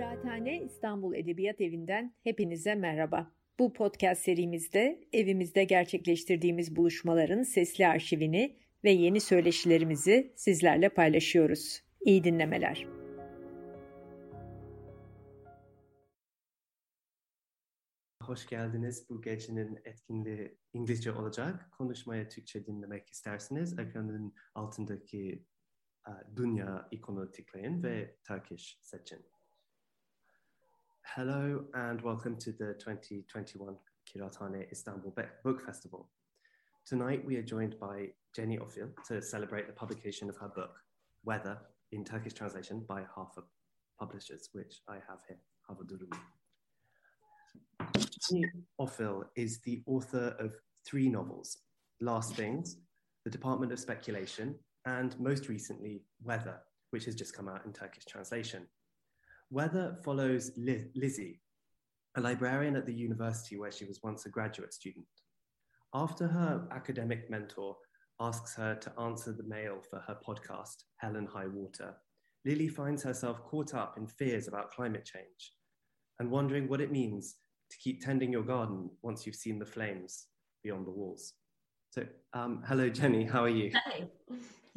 Kıraathane İstanbul Edebiyat Evi'nden hepinize merhaba. Bu podcast serimizde evimizde gerçekleştirdiğimiz buluşmaların sesli arşivini ve yeni söyleşilerimizi sizlerle paylaşıyoruz. İyi dinlemeler. Hoş geldiniz. Bu gecenin etkinliği İngilizce olacak. Konuşmaya Türkçe dinlemek isterseniz ekranın altındaki uh, dünya ikonu tıklayın ve Turkish seçin. Hello and welcome to the 2021 Kıraathane Istanbul Book Festival. Tonight we are joined by Jenny Offill to celebrate the publication of her book, Weather, in Turkish translation by Harfer Publishers, which I have here, Durumu. Jenny Offill is the author of three novels, Last Things, The Department of Speculation, and most recently, Weather, which has just come out in Turkish translation. Weather follows Liz Lizzie, a librarian at the university where she was once a graduate student. After her academic mentor asks her to answer the mail for her podcast, Hell and High Water, Lily finds herself caught up in fears about climate change and wondering what it means to keep tending your garden once you've seen the flames beyond the walls. So, um, hello, Jenny. How are you? Hi.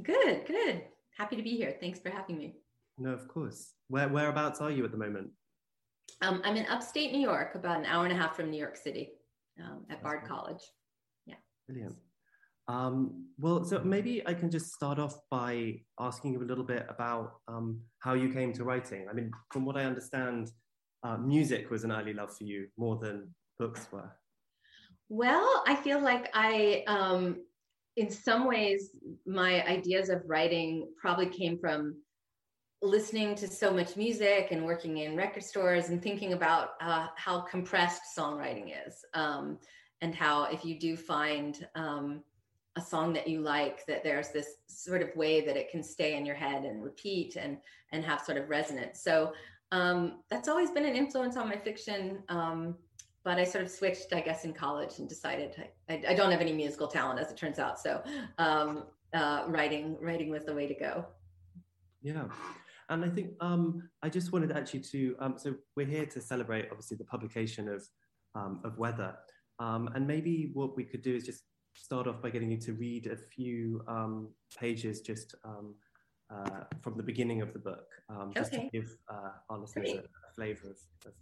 Good, good. Happy to be here. Thanks for having me. No, of course. Where whereabouts are you at the moment? Um, I'm in upstate New York, about an hour and a half from New York City, um, at Bard College. Yeah. Brilliant. Um, well, so maybe I can just start off by asking you a little bit about um, how you came to writing. I mean, from what I understand, uh, music was an early love for you more than books were. Well, I feel like I, um, in some ways, my ideas of writing probably came from listening to so much music and working in record stores and thinking about uh, how compressed songwriting is um, and how if you do find um, a song that you like that there's this sort of way that it can stay in your head and repeat and and have sort of resonance. So um, that's always been an influence on my fiction um, but i sort of switched i guess in college and decided i, I don't have any musical talent as it turns out. So um, uh, writing writing was the way to go. Yeah and I think um, I just wanted actually to, um, so we're here to celebrate obviously the publication of, um, of Weather. Um, and maybe what we could do is just start off by getting you to read a few um, pages just um, uh, from the beginning of the book, just okay. to give uh, our listeners a, a flavor of, of,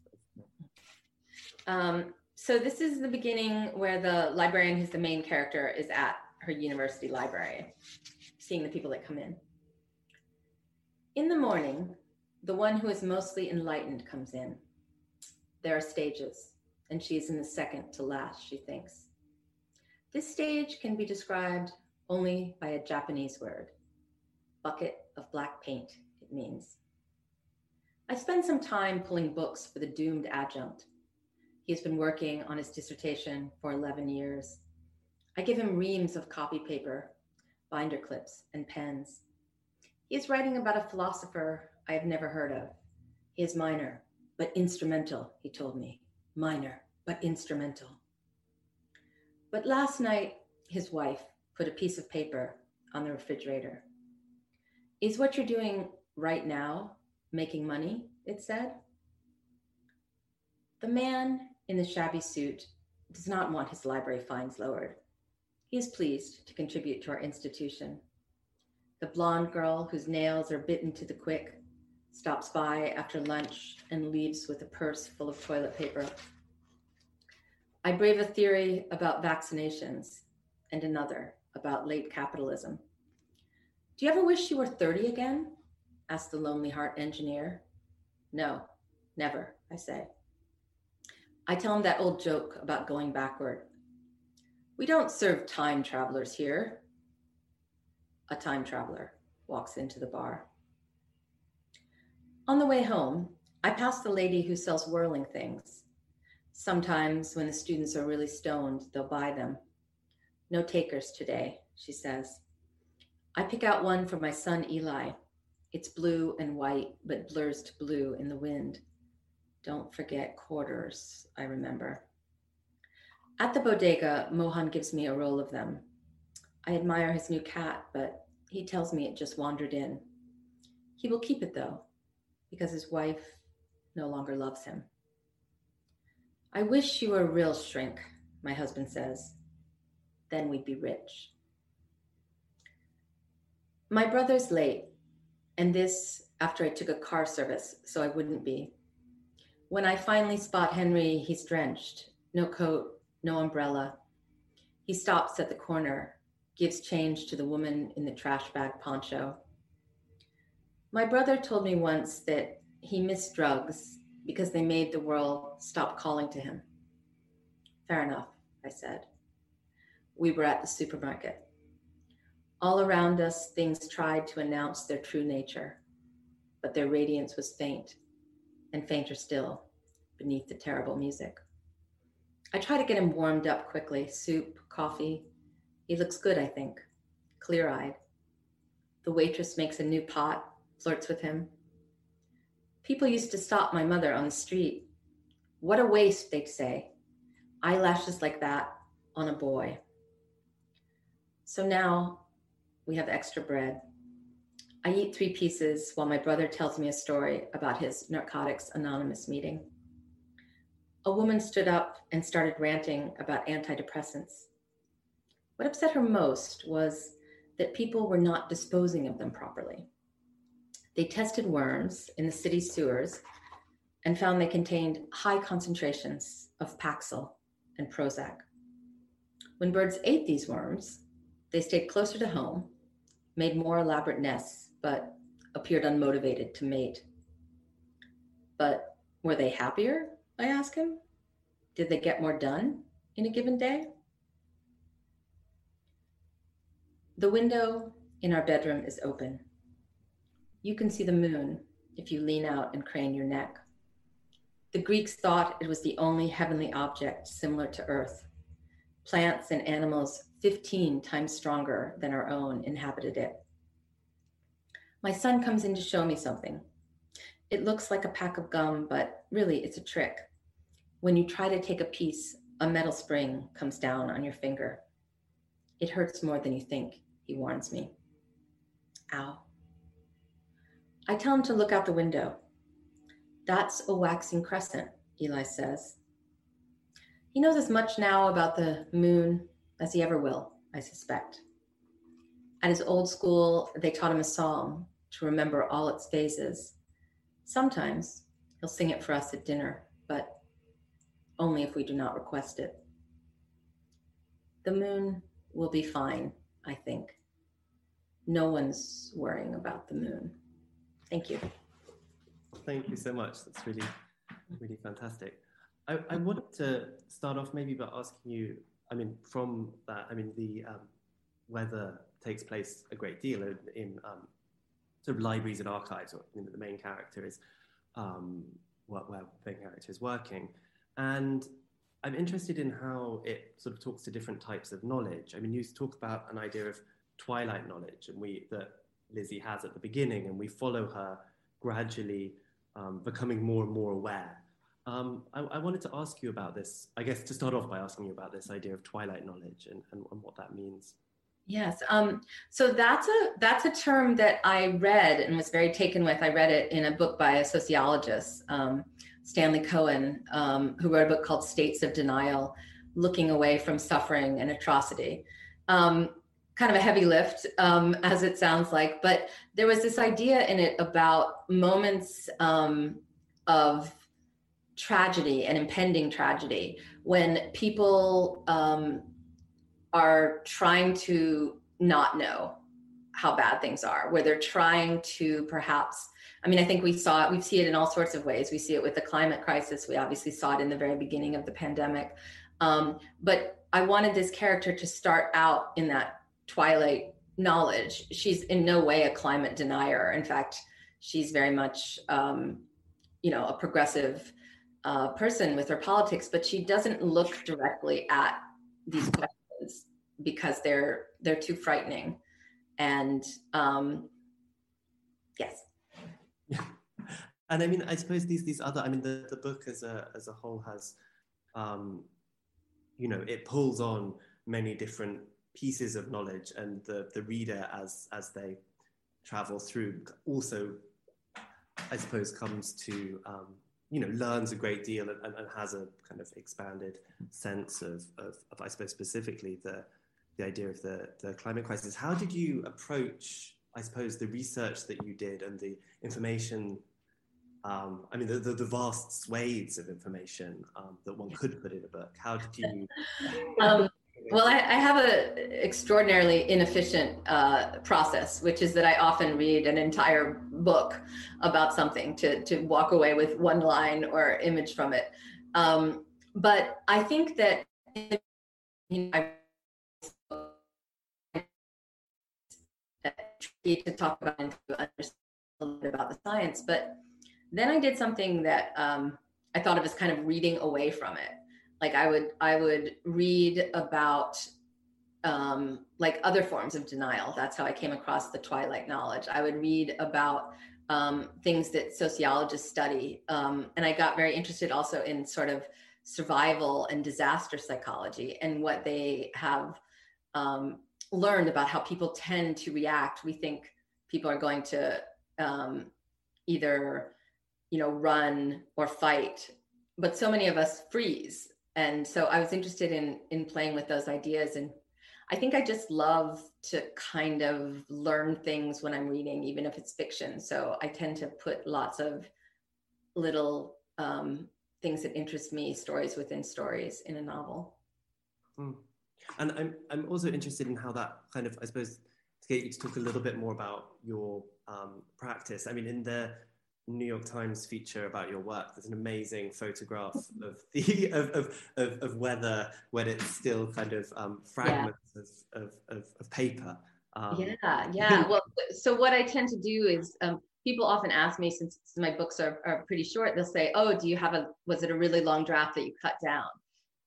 of so this is the beginning where the librarian who's the main character is at her university library, seeing the people that come in. In the morning, the one who is mostly enlightened comes in. There are stages, and she is in the second to last, she thinks. This stage can be described only by a Japanese word bucket of black paint, it means. I spend some time pulling books for the doomed adjunct. He has been working on his dissertation for 11 years. I give him reams of copy paper, binder clips, and pens. He is writing about a philosopher I have never heard of. He is minor, but instrumental, he told me. Minor, but instrumental. But last night, his wife put a piece of paper on the refrigerator. Is what you're doing right now making money? It said. The man in the shabby suit does not want his library fines lowered. He is pleased to contribute to our institution. The blonde girl whose nails are bitten to the quick stops by after lunch and leaves with a purse full of toilet paper. I brave a theory about vaccinations and another about late capitalism. Do you ever wish you were 30 again? asked the Lonely Heart engineer. No, never, I say. I tell him that old joke about going backward. We don't serve time travelers here. A time traveler walks into the bar. On the way home, I pass the lady who sells whirling things. Sometimes, when the students are really stoned, they'll buy them. No takers today, she says. I pick out one for my son Eli. It's blue and white, but blurs to blue in the wind. Don't forget quarters, I remember. At the bodega, Mohan gives me a roll of them. I admire his new cat, but he tells me it just wandered in. He will keep it though, because his wife no longer loves him. I wish you were a real shrink, my husband says. Then we'd be rich. My brother's late, and this after I took a car service so I wouldn't be. When I finally spot Henry, he's drenched, no coat, no umbrella. He stops at the corner, gives change to the woman in the trash bag poncho. My brother told me once that he missed drugs because they made the world stop calling to him. Fair enough, I said. We were at the supermarket. All around us, things tried to announce their true nature, but their radiance was faint and fainter still beneath the terrible music. I try to get him warmed up quickly soup, coffee. He looks good, I think, clear eyed. The waitress makes a new pot, flirts with him. People used to stop my mother on the street. What a waste, they'd say. Eyelashes like that on a boy. So now we have extra bread. I eat three pieces while my brother tells me a story about his Narcotics Anonymous meeting. A woman stood up and started ranting about antidepressants. What upset her most was that people were not disposing of them properly. They tested worms in the city sewers and found they contained high concentrations of Paxil and Prozac. When birds ate these worms, they stayed closer to home, made more elaborate nests, but appeared unmotivated to mate. But were they happier? I ask him. Did they get more done in a given day? The window in our bedroom is open. You can see the moon if you lean out and crane your neck. The Greeks thought it was the only heavenly object similar to Earth. Plants and animals 15 times stronger than our own inhabited it. My son comes in to show me something. It looks like a pack of gum, but really it's a trick. When you try to take a piece, a metal spring comes down on your finger. It hurts more than you think, he warns me. Ow. I tell him to look out the window. That's a waxing crescent, Eli says. He knows as much now about the moon as he ever will, I suspect. At his old school, they taught him a psalm to remember all its phases. Sometimes he'll sing it for us at dinner, but only if we do not request it. The moon will be fine, I think. No one's worrying about the moon. Thank you. Thank you so much. That's really, really fantastic. I, I wanted to start off maybe by asking you, I mean, from that, I mean, the um, weather takes place a great deal in, in um, sort of libraries and archives, or you know, the main character is um, where, where the main character is working. And I'm interested in how it sort of talks to different types of knowledge. I mean, you talk about an idea of twilight knowledge, and we that Lizzie has at the beginning, and we follow her gradually um, becoming more and more aware. Um, I, I, wanted to ask you about this, I guess to start off by asking you about this idea of twilight knowledge and, and, and what that means. Yes. Um, so that's a that's a term that I read and was very taken with. I read it in a book by a sociologist, um, Stanley Cohen, um, who wrote a book called States of Denial, looking away from suffering and atrocity. Um, kind of a heavy lift, um, as it sounds like, but there was this idea in it about moments um, of tragedy and impending tragedy when people um, are trying to not know how bad things are, where they're trying to perhaps. I mean, I think we saw it, we see it in all sorts of ways. We see it with the climate crisis. We obviously saw it in the very beginning of the pandemic. Um, but I wanted this character to start out in that Twilight knowledge. She's in no way a climate denier. In fact, she's very much, um, you know, a progressive uh, person with her politics, but she doesn't look directly at these questions because they're they're too frightening. And um, yes. Yeah. And I mean, I suppose these these other. I mean, the, the book as a as a whole has, um, you know, it pulls on many different pieces of knowledge and the, the reader as as they travel through also i suppose comes to um, you know, learns a great deal and, and, has a kind of expanded sense of, of, of, I suppose, specifically the, the idea of the, the climate crisis. How did you approach, I suppose, the research that you did and the information? Um, I mean, the, the, the, vast swathes of information um, that one could put in a book. How did you? um, well, I, I have an extraordinarily inefficient uh, process, which is that I often read an entire book about something to to walk away with one line or image from it. Um, but I think that you know, to talk about and to understand a little bit about the science, but then I did something that um, I thought of as kind of reading away from it. Like i would i would read about um, like other forms of denial. That's how i came across the twilight knowledge. I would read about um, things that sociologists study um, and i got very interested also in sort of survival and disaster psychology and what they have um, learned about how people tend to react we think people are going to um, either you know run or fight. But so many of us freeze. And so i was interested in in playing with those ideas. And i think i just love to kind of learn things when i'm reading even if it's fiction. So i tend to put lots of little um, things that interest me stories within stories in a novel. Mm. And i'm i'm also interested in how that kind of i suppose to get you to talk a little bit more about your um, practice i mean in the New York Times feature about your work. There's an amazing photograph of the of, of, of, of weather when it's still kind of um, fragments yeah. of, of, of, paper. Um, yeah, yeah. Well, so what I tend to do is um, people often ask me since my books are, are pretty short, they'll say, "Oh, do you have a was it a really long draft that you cut down?"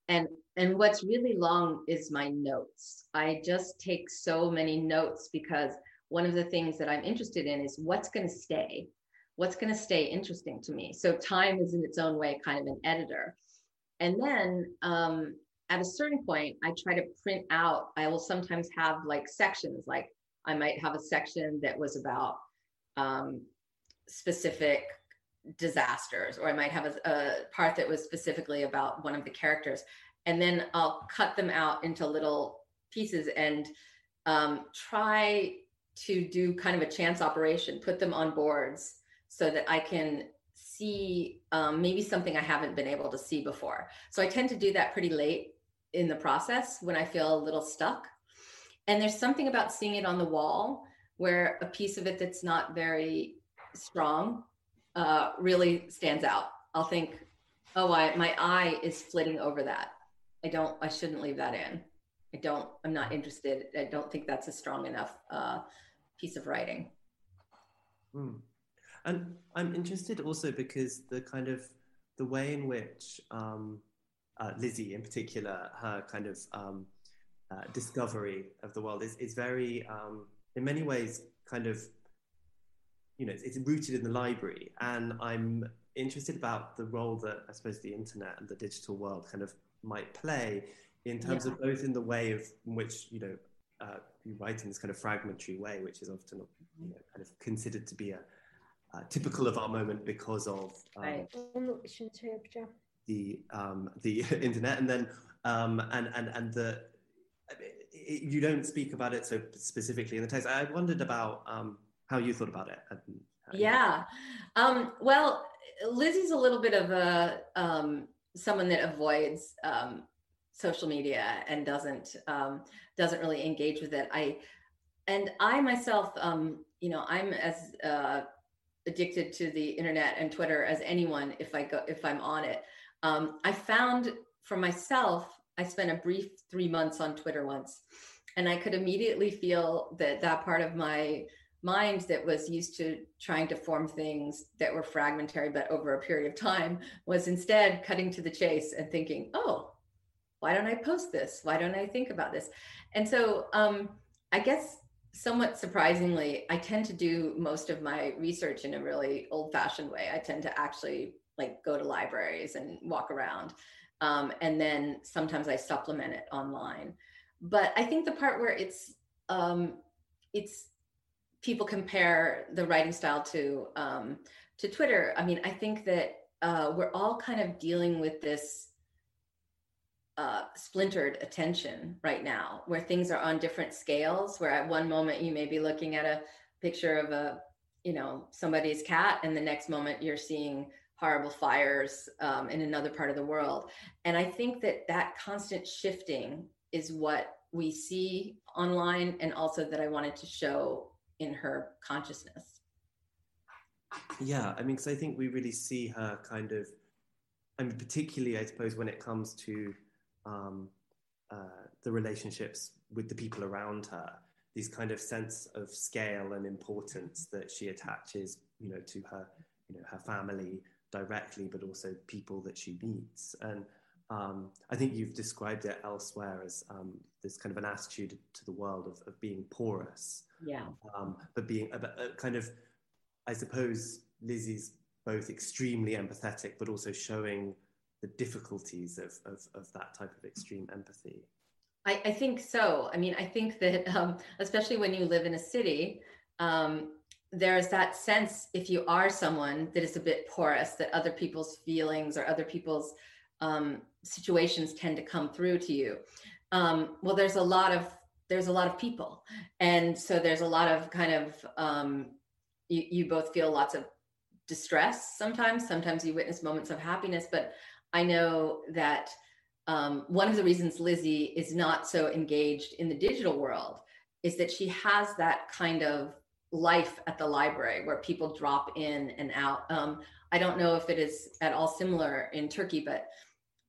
And and what's really long is my notes. I just take so many notes because one of the things that I'm interested in is what's going to stay? What's going to stay interesting to me? So time is in its own way kind of an editor. And then um, at a certain point i try to print out i will sometimes have like sections like i might have a section that was about um, specific disasters or i might have a, a part that was specifically about one of the characters and then i'll cut them out into little pieces and um, try to do kind of a chance operation put them on boards so that I can see um, maybe something I haven't been able to see before. So I tend to do that pretty late in the process when I feel a little stuck. And there's something about seeing it on the wall where a piece of it that's not very strong uh, really stands out. I'll think, oh, I, my eye is flitting over that. I don't, I shouldn't leave that in. I don't, I'm not interested. I don't think that's a strong enough uh, piece of writing. Hmm. And I'm interested also because the kind of the way in which um, uh, Lizzie, in particular, her kind of um, uh, discovery of the world is, is very, um, in many ways, kind of, you know, it's, it's, rooted in the library. And I'm interested about the role that I suppose the internet and the digital world kind of might play in terms yeah. of both in the way of in which, you know, uh, you write in this kind of fragmentary way, which is often you know, kind of considered to be a, uh, typical of our moment because of um, the um, the internet, and then um, and and and the it, you don't speak about it so specifically in the text. I wondered about um, how you thought about it. yeah, um, well, Lizzie's a little bit of a um, someone that avoids social media and doesn't doesn't really engage with it. I and I myself, you know, I'm as uh, addicted to the internet and Twitter as anyone if I go if I'm on it. Um, I found for myself, I spent a brief three months on Twitter once, and I could immediately feel that that part of my mind that was used to trying to form things that were fragmentary but over a period of time was instead cutting to the chase and thinking, oh, why don't I post this? Why don't I think about this? And so um, I guess somewhat surprisingly, I tend to do most of my research in a really old fashioned way. I tend to actually like go to libraries and walk around. Um, and then sometimes I supplement it online. But I think the part where it's, um, it's people compare the writing style to, um, to Twitter. I mean, I think that uh, we're all kind of dealing with this uh, splintered attention right now, where things are on different scales. Where at one moment you may be looking at a picture of a, you know, somebody's cat, and the next moment you're seeing horrible fires um, in another part of the world. And I think that that constant shifting is what we see online, and also that I wanted to show in her consciousness. Yeah, I mean, because I think we really see her kind of, I mean, particularly, I suppose, when it comes to um, uh, the relationships with the people around her, these kind of sense of scale and importance that she attaches, you know, to her, you know, her family directly, but also people that she meets. And um, I think you've described it elsewhere as um, this kind of an attitude to the world of, of being porous. Yeah. Um, but being a, a kind of, I suppose, Lizzie's both extremely empathetic, but also showing the difficulties of, of, of that type of extreme empathy? I, I think so. I mean, I think that, um, especially when you live in a city, um, there's that sense if you are someone that is a bit porous, that other people's feelings or other people's um, situations tend to come through to you. Um, well, there's a lot of there's a lot of people, and so there's a lot of kind of um, you, you both feel lots of distress sometimes. Sometimes you witness moments of happiness, but I know that um, one of the reasons Lizzie is not so engaged in the digital world is that she has that kind of life at the library where people drop in and out. Um, I don't know if it is at all similar in Turkey, but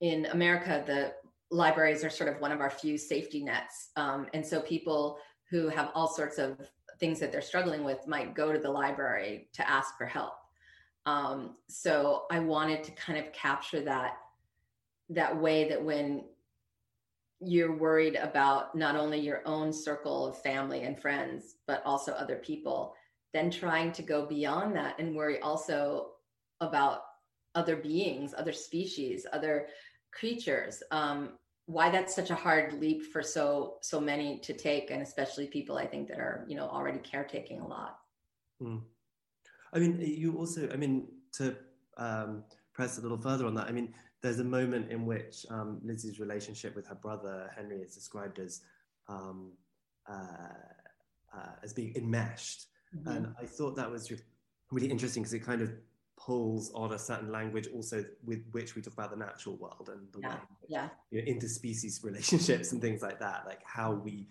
in America, the libraries are sort of one of our few safety nets. Um, and so people who have all sorts of things that they're struggling with might go to the library to ask for help. Um, so I wanted to kind of capture that that way that when you're worried about not only your own circle of family and friends, but also other people, then trying to go beyond that and worry also about other beings, other species, other creatures. Um, why that's such a hard leap for so so many to take, and especially people I think that are you know already caretaking a lot. Mm. I mean, you also, I mean, to um, press a little further on that, I mean, there's a moment in which um, Lizzie's relationship with her brother Henry is described as um, uh, uh, as being enmeshed, mm-hmm. and I thought that was really interesting because it kind of pulls on a certain language also with which we talk about the natural world and the yeah, way yeah. You know, interspecies relationships and things like that, like how we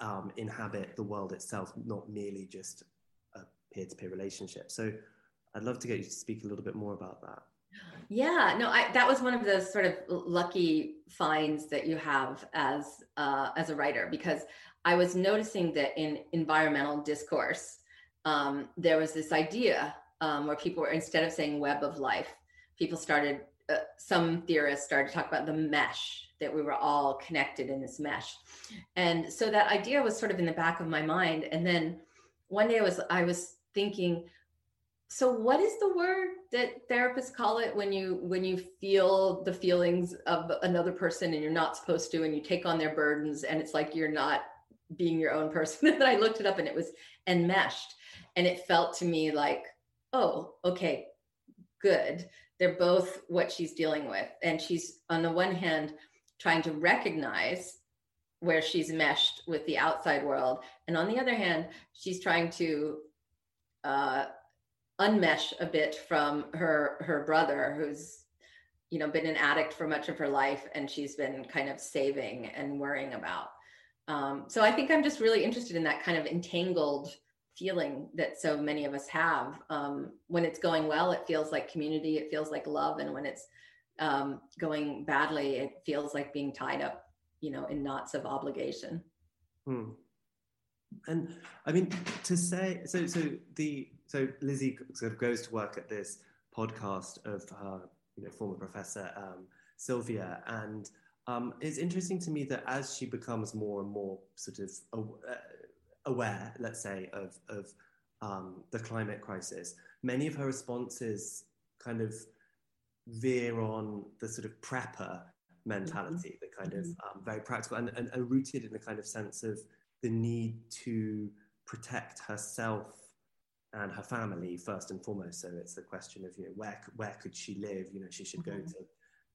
um, inhabit the world itself, not merely just a peer-to-peer relationship. So I'd love to get you to speak a little bit more about that. Yeah, no, I, that was one of the sort of lucky finds that you have as uh, as a writer because I was noticing that in environmental discourse, um, there was this idea um, where people were instead of saying web of life, people started. Uh, some theorists started to talk about the mesh that we were all connected in this mesh, and so that idea was sort of in the back of my mind. And then one day I was I was thinking so what is the word that therapists call it when you when you feel the feelings of another person and you're not supposed to and you take on their burdens and it's like you're not being your own person and i looked it up and it was enmeshed and it felt to me like oh okay good. They're both what she's dealing with. And she's on the one hand trying to recognize where she's meshed with the outside world. And on the other hand she's trying to uh, unmesh a bit from her her brother who's you know been an addict for much of her life and she's been kind of saving and worrying about. Um, so i think i'm just really interested in that kind of entangled feeling that so many of us have um, when it's going well it feels like community it feels like love and when it's um, going badly it feels like being tied up you know in knots of obligation hmm. And I mean, to say so, so the so Lizzie sort of goes to work at this podcast of her, you know, former professor um, Sylvia, and um, it's interesting to me that as she becomes more and more sort of uh, aware, let's say, of of um, the climate crisis, many of her responses kind of veer on the sort of prepper mentality, mm-hmm. the kind mm-hmm. of um, very practical and, and, and rooted in the kind of sense of the need to protect herself and her family first and foremost. So it's the question of you know where where could she live? You know, she should go mm-hmm. to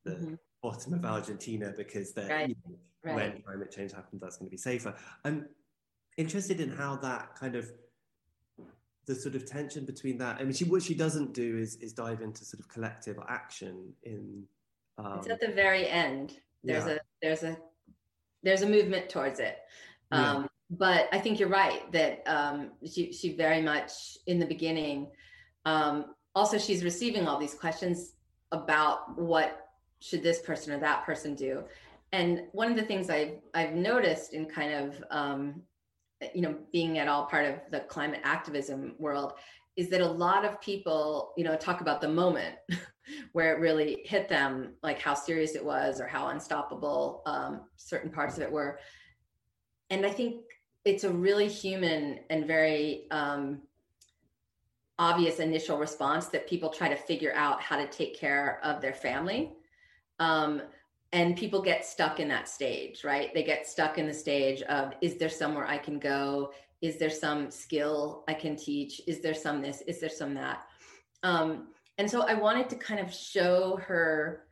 the mm-hmm. bottom of Argentina because right. you know, right. when climate change happens, that's going to be safer. I'm interested in how that kind of the sort of tension between that. I mean, she what she doesn't do is is dive into sort of collective action in. Um, it's at the very end. There's yeah. a there's a there's a movement towards it. Um, yeah. But I think you're right that um, she she very much in the beginning. Um, also, she's receiving all these questions about what should this person or that person do. And one of the things I've I've noticed in kind of um, you know being at all part of the climate activism world is that a lot of people you know talk about the moment where it really hit them like how serious it was or how unstoppable um, certain parts of it were. And i think it's a really human and very um, obvious initial response that people try to figure out how to take care of their family. Um, and people get stuck in that stage right? They get stuck in the stage of is there somewhere i can go? Is there some skill i can teach? Is there some this? Is there some that? Um, and so i wanted to kind of show her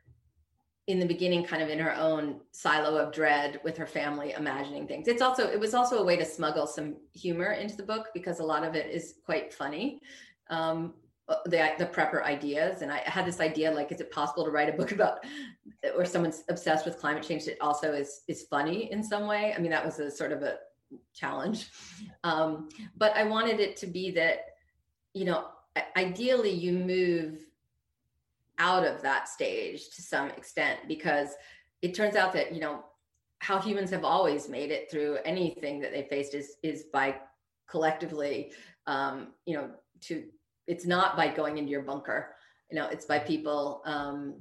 in the beginning kind of in her own silo of dread with her family imagining things. It's also it was also a way to smuggle some humor into the book because a lot of it is quite funny. Um, uh, the the prepper ideas. And i had this idea like is it possible to write a book about or someone's obsessed with climate change it also is is funny in some way. I mean that was a sort of a challenge. Um, but i wanted it to be that you know ideally you move out of that stage to some extent because it turns out that you know how humans have always made it through anything that they faced is is by collectively um, you know to it's not by going into your bunker. You know it's by people um,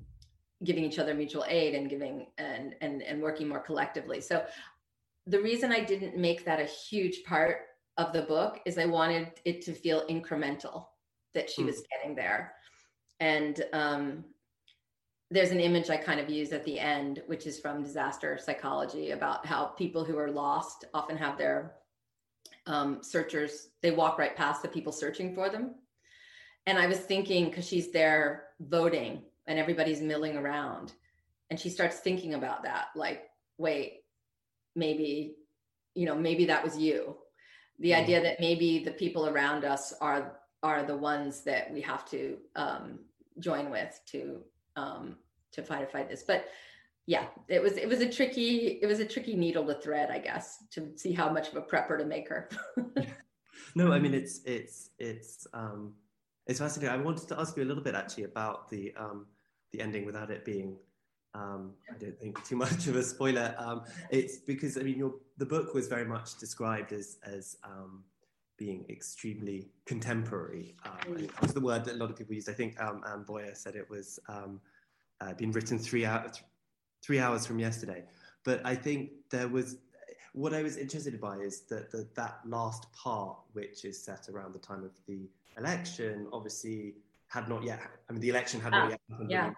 giving each other mutual aid and giving and and and working more collectively. So the reason i didn't make that a huge part of the book is i wanted it to feel incremental that she mm. was getting there. And um, there's an image i kind of use at the end which is from disaster psychology about how people who are lost often have their um, searchers they walk right past the people searching for them. And I was thinking, because she's there voting and everybody's milling around. And she starts thinking about that, like, wait, maybe, you know, maybe that was you. The mm idea that maybe the people around us are are the ones that we have to um, join with to um, to fight to fight this. But yeah, it was it was a tricky it was a tricky needle to thread, I guess, to see how much of a prepper to make her. no, I mean it's it's it's um it's fascinating. I wanted to ask you a little bit actually about the um, the ending without it being, um, I don't think too much of a spoiler. Um, it's because I mean, your the book was very much described as as um, being extremely contemporary. Um, mm. was the word that a lot of people used. I think um, Anne Boyer said it was um, uh, been written three hours three hours from yesterday. But I think there was what I was interested by is that the, that last part, which is set around the time of the election obviously had not yet. I mean, the election had not ah, yet happened. Yeah.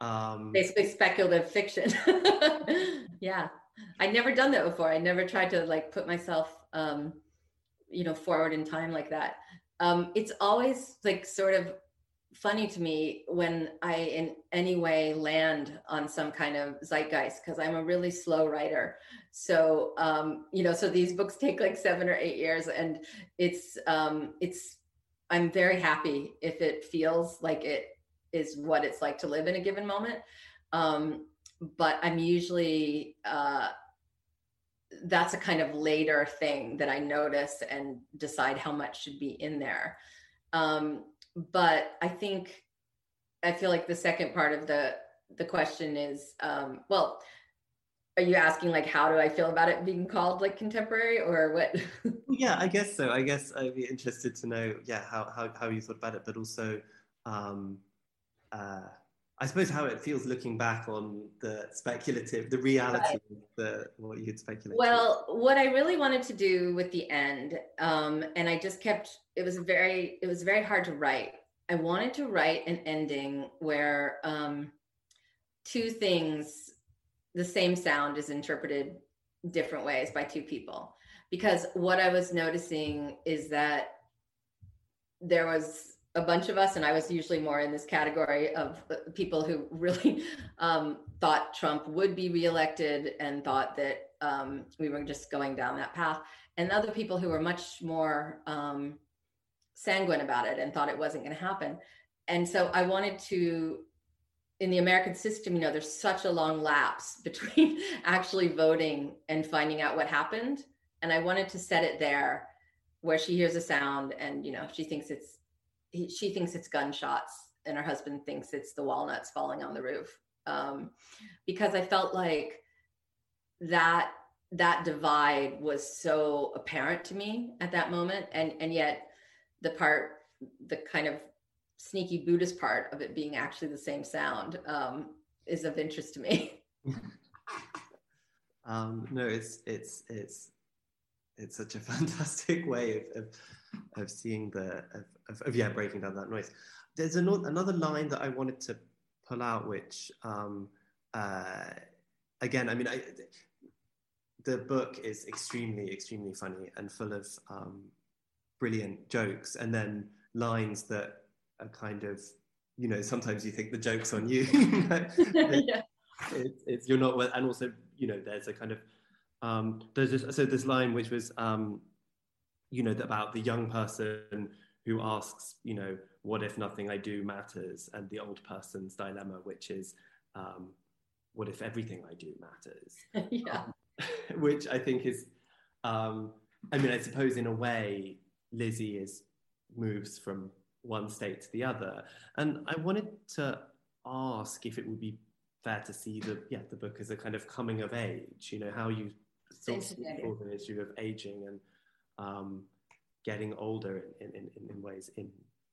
Um, Basically, speculative fiction. yeah, I'd never done that before. I never tried to like put myself, um, you know, forward in time like that. Um, it's always like sort of funny to me when I in any way land on some kind of zeitgeist because I'm a really slow writer. So um, you know, so these books take like seven or eight years, and it's um, it's I'm very happy if it feels like it is what it's like to live in a given moment. Um, but I'm usually uh, that's a kind of later thing that I notice and decide how much should be in there. Um, but I think I feel like the second part of the the question is um, well are you asking like how do i feel about it being called like contemporary or what? Yeah i guess so. I guess i'd be interested to know yeah how how, how you thought about it but also um uh I suppose how it feels looking back on the speculative, the reality right. of the, what you had speculated. Well, what I really wanted to do with the end, um, and I just kept, it was very, it was very hard to write. I wanted to write an ending where um, two things the same sound is interpreted different ways by two people because what i was noticing is that there was a bunch of us, and I was usually more in this category of people who really um, thought Trump would be reelected and thought that um, we were just going down that path, and other people who were much more um, sanguine about it and thought it wasn't going to happen. And so I wanted to, in the American system, you know, there's such a long lapse between actually voting and finding out what happened. And I wanted to set it there where she hears a sound and, you know, she thinks it's he, she thinks it's gunshots and her husband thinks it's the walnuts falling on the roof. Um, because i felt like that that divide was so apparent to me at that moment. And and yet the part the kind of sneaky buddhist part of it being actually the same sound um, is of interest to me. Um, no it's it's it's it's such a fantastic way of, of, of seeing the of, of, of, yeah breaking down that noise. There's another another line that I wanted to pull out, which um, uh, again, I mean, I, the book is extremely extremely funny and full of um, brilliant jokes, and then lines that are kind of you know sometimes you think the joke's on you. yeah. It's, it's you're not and also you know there's a kind of um, there's this, so this line which was, um, you know, about the young person who asks, you know, what if nothing I do matters, and the old person's dilemma, which is, um, what if everything I do matters? yeah. Um, which I think is, um, I mean, I suppose in a way, Lizzie is moves from one state to the other, and I wanted to ask if it would be fair to see the yeah the book as a kind of coming of age you know how you still for the issue of aging and um, getting older in, in, in, ways in,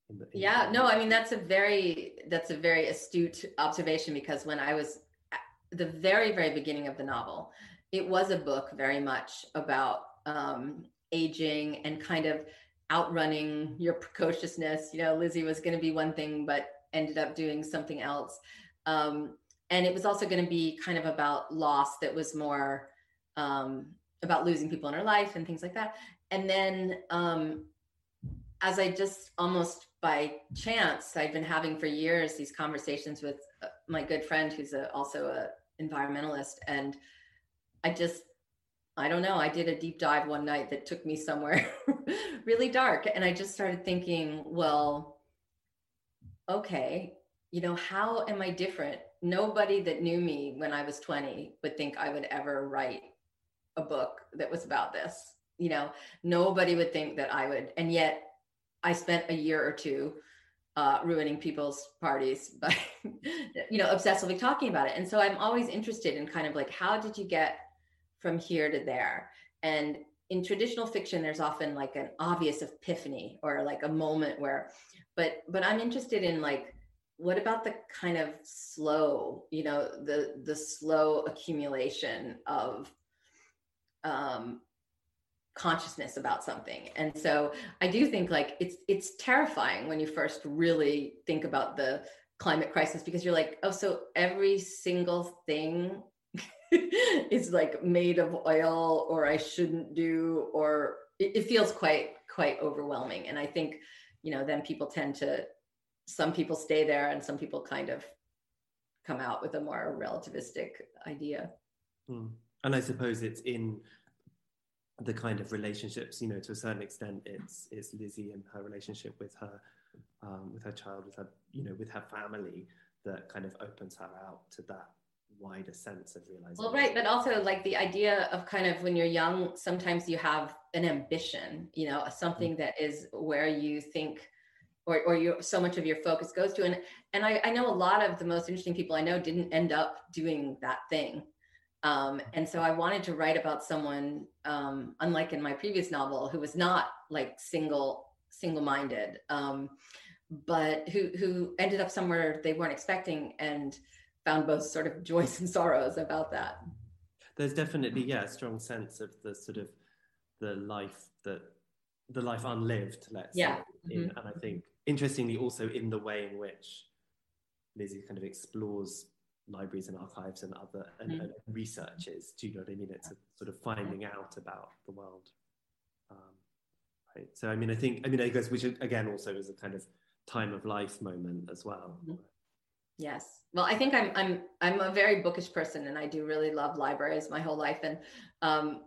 in, the, in yeah no i mean that's a very that's a very astute observation because when i was the very very beginning of the novel it was a book very much about um, aging and kind of outrunning your precociousness. You know lizzie was going to be one thing but ended up doing something else. Um, and it was also going to be kind of about loss that was more um, about losing people in her life and things like that. And then um, as I just almost by chance, I've been having for years these conversations with uh, my good friend who's a, also a environmentalist, and I just I don't know. I did a deep dive one night that took me somewhere really dark, and I just started thinking, well, okay, you know, how am I different? Nobody that knew me when I was 20 would think I would ever write a book that was about this. You know, nobody would think that I would. And yet I spent a year or two uh, ruining people's parties by, you know, obsessively talking about it. And so I'm always interested in kind of like, how did you get from here to there? And in traditional fiction, there's often like an obvious epiphany or like a moment where, but, but I'm interested in like, what about the kind of slow, you know, the, the slow accumulation of um, consciousness about something. And so i do think like it's it's terrifying when you first really think about the climate crisis because you're like oh so every single thing is like made of oil or i shouldn't do or it, it feels quite quite overwhelming. And i think you know then people tend to some people stay there and some people kind of come out with a more relativistic idea. Hmm. and i suppose it's in the kind of relationships, you know, to a certain extent, it's it's Lizzie and her relationship with her, um, with her child, with her, you know, with her family that kind of opens her out to that wider sense of realizing. Well, right, but also like the idea of kind of when you're young, sometimes you have an ambition, you know, something mm-hmm. that is where you think. Or, or you so much of your focus goes to and and I, I know a lot of the most interesting people I know didn't end up doing that thing um, and so I wanted to write about someone, um, unlike in my previous novel, who was not like single single-minded, um, but who who ended up somewhere they weren't expecting and found both sort of joys and sorrows about that. There's definitely yeah a strong sense of the sort of the life that the life unlived, let's yeah. say, mm-hmm. and I think interestingly also in the way in which Lizzie kind of explores libraries and archives and other and, mm. and researches. Do you know what I mean? It's a sort of finding out about the world. Um, right. So I mean, I think I mean, I guess which again also is a kind of time of life moment as well. Mm-hmm. Yes. Well, I think I'm I'm I'm a very bookish person, and I do really love libraries my whole life. And um,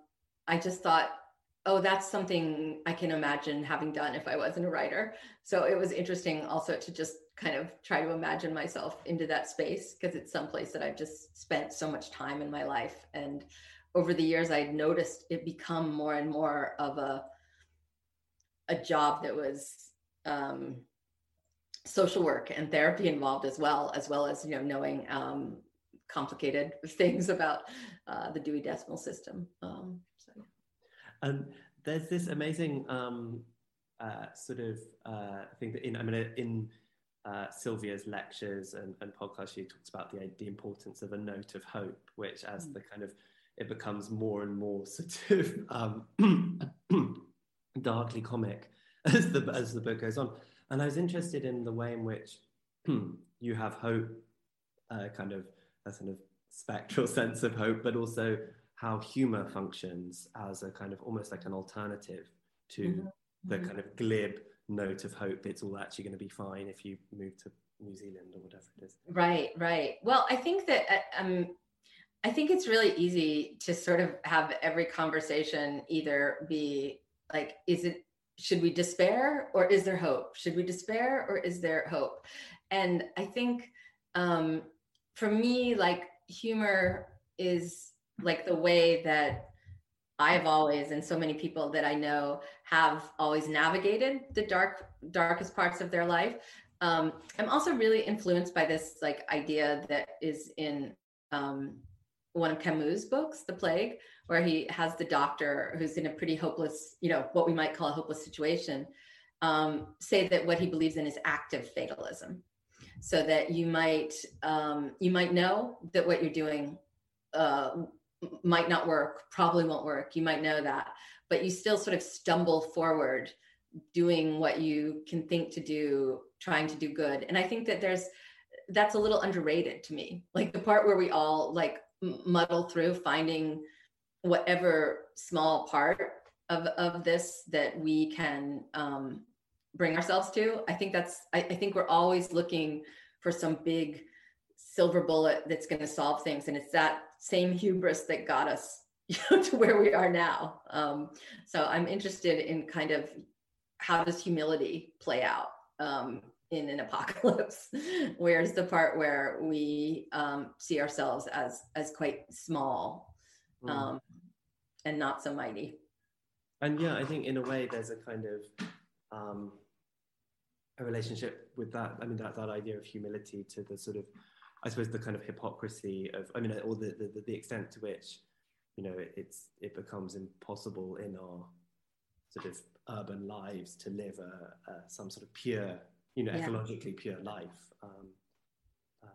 I just thought, oh, that's something I can imagine having done if I wasn't a writer. So it was interesting also to just kind of try to imagine myself into that space because it's some place that I've just spent so much time in my life. And over the years, I noticed it become more and more of a a job that was um, social work and therapy involved as well, as well as you know knowing um, complicated things about uh, the Dewey Decimal System. Um, so. Um, there's this amazing um, uh, sort of uh, thing that in I mean in uh, Sylvia's lectures and, and podcasts, she talks about the the importance of a note of hope, which as mm. the kind of it becomes more and more sort of um, darkly comic as the as the book goes on. And I was interested in the way in which you have hope, uh, kind of a sort of spectral sense of hope, but also how humor functions as a kind of almost like an alternative to mm-hmm. the mm-hmm. kind of glib note of hope it's all actually going to be fine if you move to New Zealand or whatever it is. Right, right. Well, I think that uh, um, I think it's really easy to sort of have every conversation either be like, is it should we despair or is there hope? Should we despair or is there hope? And I think um, for me, like humor is like the way that I've always, and so many people that I know have always navigated the dark, darkest parts of their life. Um, I'm also really influenced by this like idea that is in um, one of Camus' books, The Plague, where he has the doctor who's in a pretty hopeless, you know, what we might call a hopeless situation, um, say that what he believes in is active fatalism. So that you might um, you might know that what you're doing uh, might not work, probably won't work. You might know that, but you still sort of stumble forward, doing what you can think to do, trying to do good. And I think that there's that's a little underrated to me. Like the part where we all like muddle through finding whatever small part of, of this that we can um, bring ourselves to. I think that's, I, I think we're always looking for some big silver bullet that's going to solve things. And it's that same hubris that got us you know, to where we are now. Um, so I'm interested in kind of how does humility play out um, in an apocalypse? Where's the part where we um, see ourselves as as quite small mm. um, and not so mighty? And yeah, I think in a way there's a kind of um, a relationship with that. I mean, that that idea of humility to the sort of, I suppose, the kind of hypocrisy of. I mean, or the the, the extent to which, you know, it, it's it becomes impossible in our sort of urban lives to live a, a some sort of pure you know, yeah. ecologically pure life. Um, uh,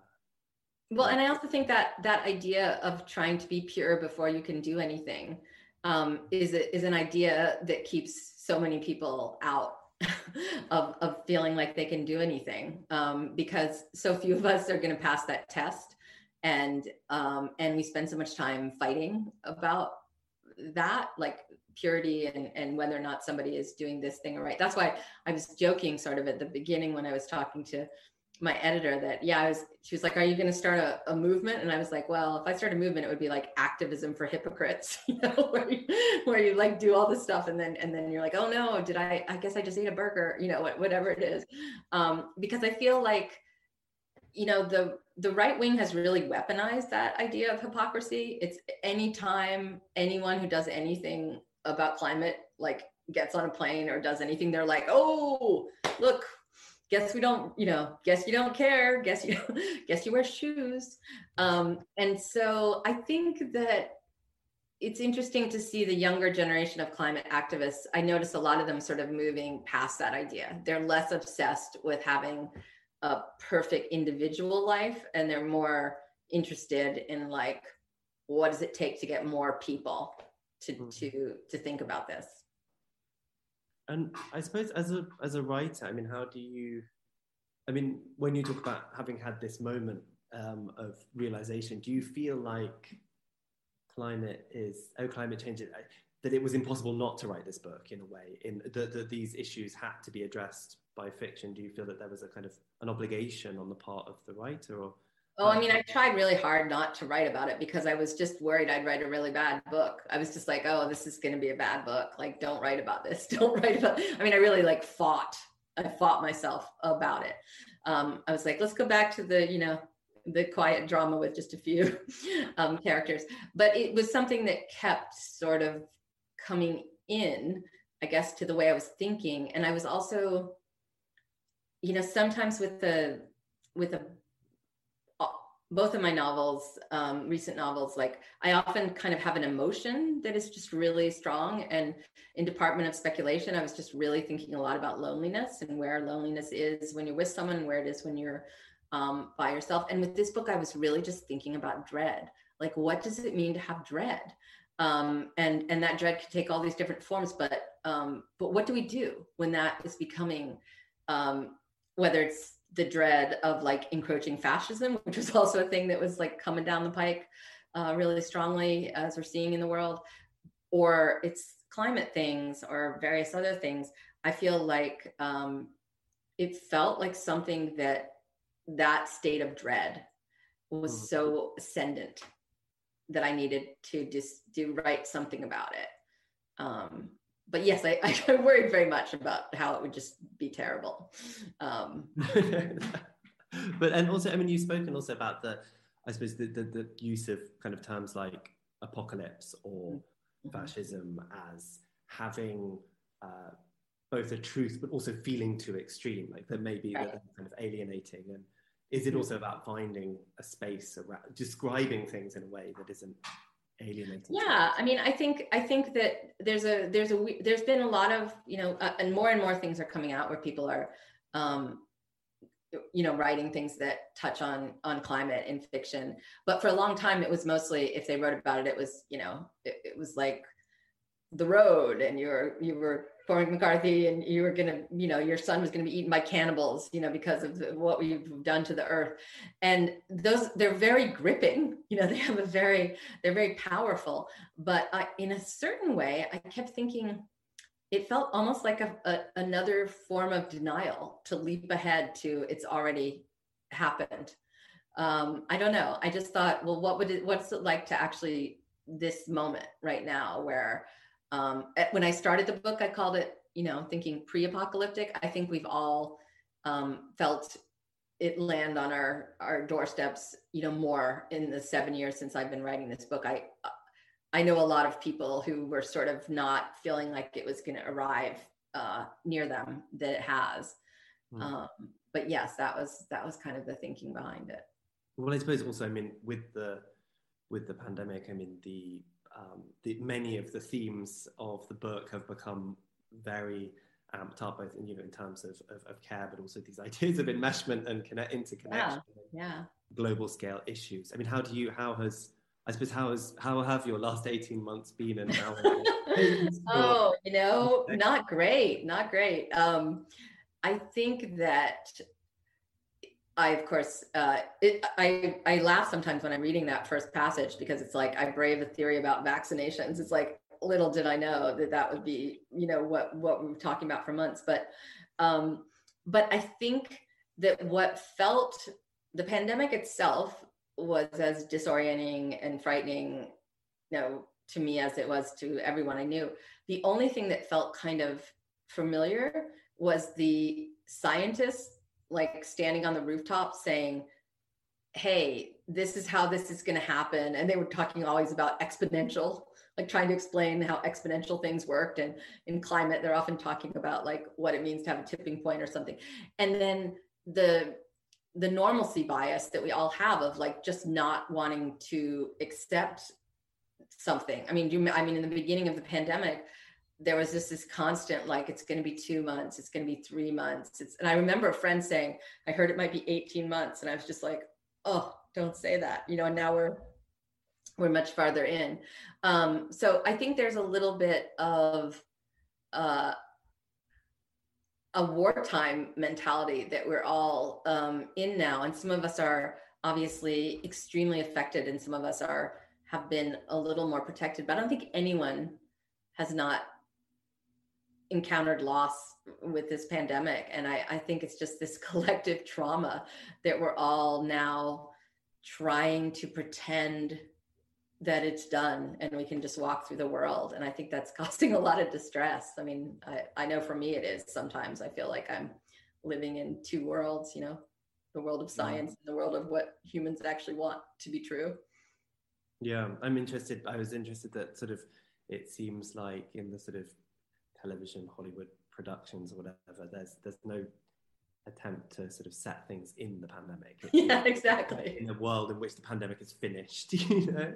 well, and I also think that that idea of trying to be pure before you can do anything um, is a, is an idea that keeps so many people out of of feeling like they can do anything um, because so few of us are going to pass that test, and um, and we spend so much time fighting about that like purity and, and whether or not somebody is doing this thing right. That's why I was joking sort of at the beginning when I was talking to my editor that yeah i was she was like are you going to start a, a, movement? And i was like well if i start a movement it would be like activism for hypocrites you know where you, where you like do all this stuff and then and then you're like oh no did i i guess i just ate a burger you know whatever it is. Um, because i feel like you know the the right wing has really weaponized that idea of hypocrisy. It's anytime anyone who does anything about climate like gets on a plane or does anything they're like oh look guess we don't you know guess you don't care guess you guess you wear shoes. Um, and so i think that it's interesting to see the younger generation of climate activists. I notice a lot of them sort of moving past that idea. They're less obsessed with having a perfect individual life and they're more interested in like what does it take to get more people to mm-hmm. to to think about this and i suppose as a as a writer i mean how do you i mean when you talk about having had this moment um, of realization do you feel like climate is oh climate change that it was impossible not to write this book in a way, in that, that these issues had to be addressed by fiction. Do you feel that there was a kind of an obligation on the part of the writer, or Oh, I mean, I tried really hard not to write about it because I was just worried I'd write a really bad book. I was just like, oh, this is going to be a bad book. Like, don't write about this. Don't write about. I mean, I really like fought. I fought myself about it. Um, I was like, let's go back to the, you know, the quiet drama with just a few um, characters. But it was something that kept sort of coming in, I guess, to the way I was thinking. And I was also, you know, sometimes with the with a both of my novels, um, recent novels, like I often kind of have an emotion that is just really strong. And in Department of Speculation, I was just really thinking a lot about loneliness and where loneliness is when you're with someone, where it is when you're um, by yourself. And with this book, I was really just thinking about dread. Like, what does it mean to have dread? Um, and and that dread can take all these different forms. But um, but what do we do when that is becoming, um, whether it's the dread of like encroaching fascism, which was also a thing that was like coming down the pike uh, really strongly as we're seeing in the world, or it's climate things or various other things. I feel like um, it felt like something that that state of dread was mm. so ascendant that I needed to just do write something about it. Um, but yes, I, I worried very much about how it would just be terrible. Um, but and also, I mean, you've spoken also about the, I suppose, the, the, the use of kind of terms like apocalypse or mm-hmm. fascism as having uh, both a truth but also feeling too extreme, like that maybe right. that kind of alienating. And is it mm-hmm. also about finding a space around describing things in a way that isn't alienating yeah i mean i think i think that there's a there's a there's been a lot of you know uh, and more and more things are coming out where people are um you know writing things that touch on on climate in fiction. But for a long time it was mostly if they wrote about it it was you know it, it was like the road and you're you were Cormac McCarthy and you were to, you know, your son was to be eaten by cannibals, you know, because of the, what we've done to the earth. And those, they're very gripping, you know, they have a very, they're very powerful. But I, in a certain way, I kept thinking it felt almost like a, a, another form of denial to leap ahead to it's already happened. Um, I don't know. I just thought, well, what would it, what's it like to actually this moment right now where, um, when I started the book, I called it, you know, thinking pre-apocalyptic. I think we've all um, felt it land on our our doorsteps, you know, more in the seven years since I've been writing this book. I I know a lot of people who were sort of not feeling like it was going to arrive uh, near them that it has. Mm. Um, but yes, that was that was kind of the thinking behind it. Well, I suppose also, I mean, with the with the pandemic, I mean, the um, the, many of the themes of the book have become very amped up, both in, you know, in terms of, of, of care, but also these ideas of enmeshment and connect, interconnection, yeah, yeah. global scale issues. I mean, how do you, how has, I suppose, how has, how have your last 18 months been and how? oh, you know, not great, not great. Um, I think that I of course uh, it, I I laugh sometimes when I'm reading that first passage because it's like I brave a theory about vaccinations. It's like little did I know that that would be you know what what we were talking about for months. But um, but I think that what felt the pandemic itself was as disorienting and frightening, you know, to me as it was to everyone I knew. The only thing that felt kind of familiar was the scientists like standing on the rooftop saying, Hey, this is how this is going to happen. And they were talking always about exponential, like trying to explain how exponential things worked. And in climate, they're often talking about like what it means to have a tipping point or something. And then the the normalcy bias that we all have of like just not wanting to accept something. I mean, you I mean in the beginning of the pandemic, there was just this constant like it's going to be two months it's going to be three months. It's, and i remember a friend saying i heard it might be 18 months and i was just like oh don't say that you know and now we're we're much farther in. Um, so i think there's a little bit of uh, a wartime mentality that we're all um, in now and some of us are obviously extremely affected and some of us are have been a little more protected but i don't think anyone has not encountered loss with this pandemic. And I, I think it's just this collective trauma that we're all now trying to pretend that it's done and we can just walk through the world. And I think that's causing a lot of distress. I mean, I, I know for me it is sometimes I feel like I'm living in two worlds, you know, the world of mm-hmm. science and the world of what humans actually want to be true. Yeah, I'm interested. I was interested that sort of it seems like in the sort of television Hollywood productions or whatever, there's there's no attempt to sort of set things in the pandemic. It's yeah, exactly. In a world in which the pandemic is finished, you know.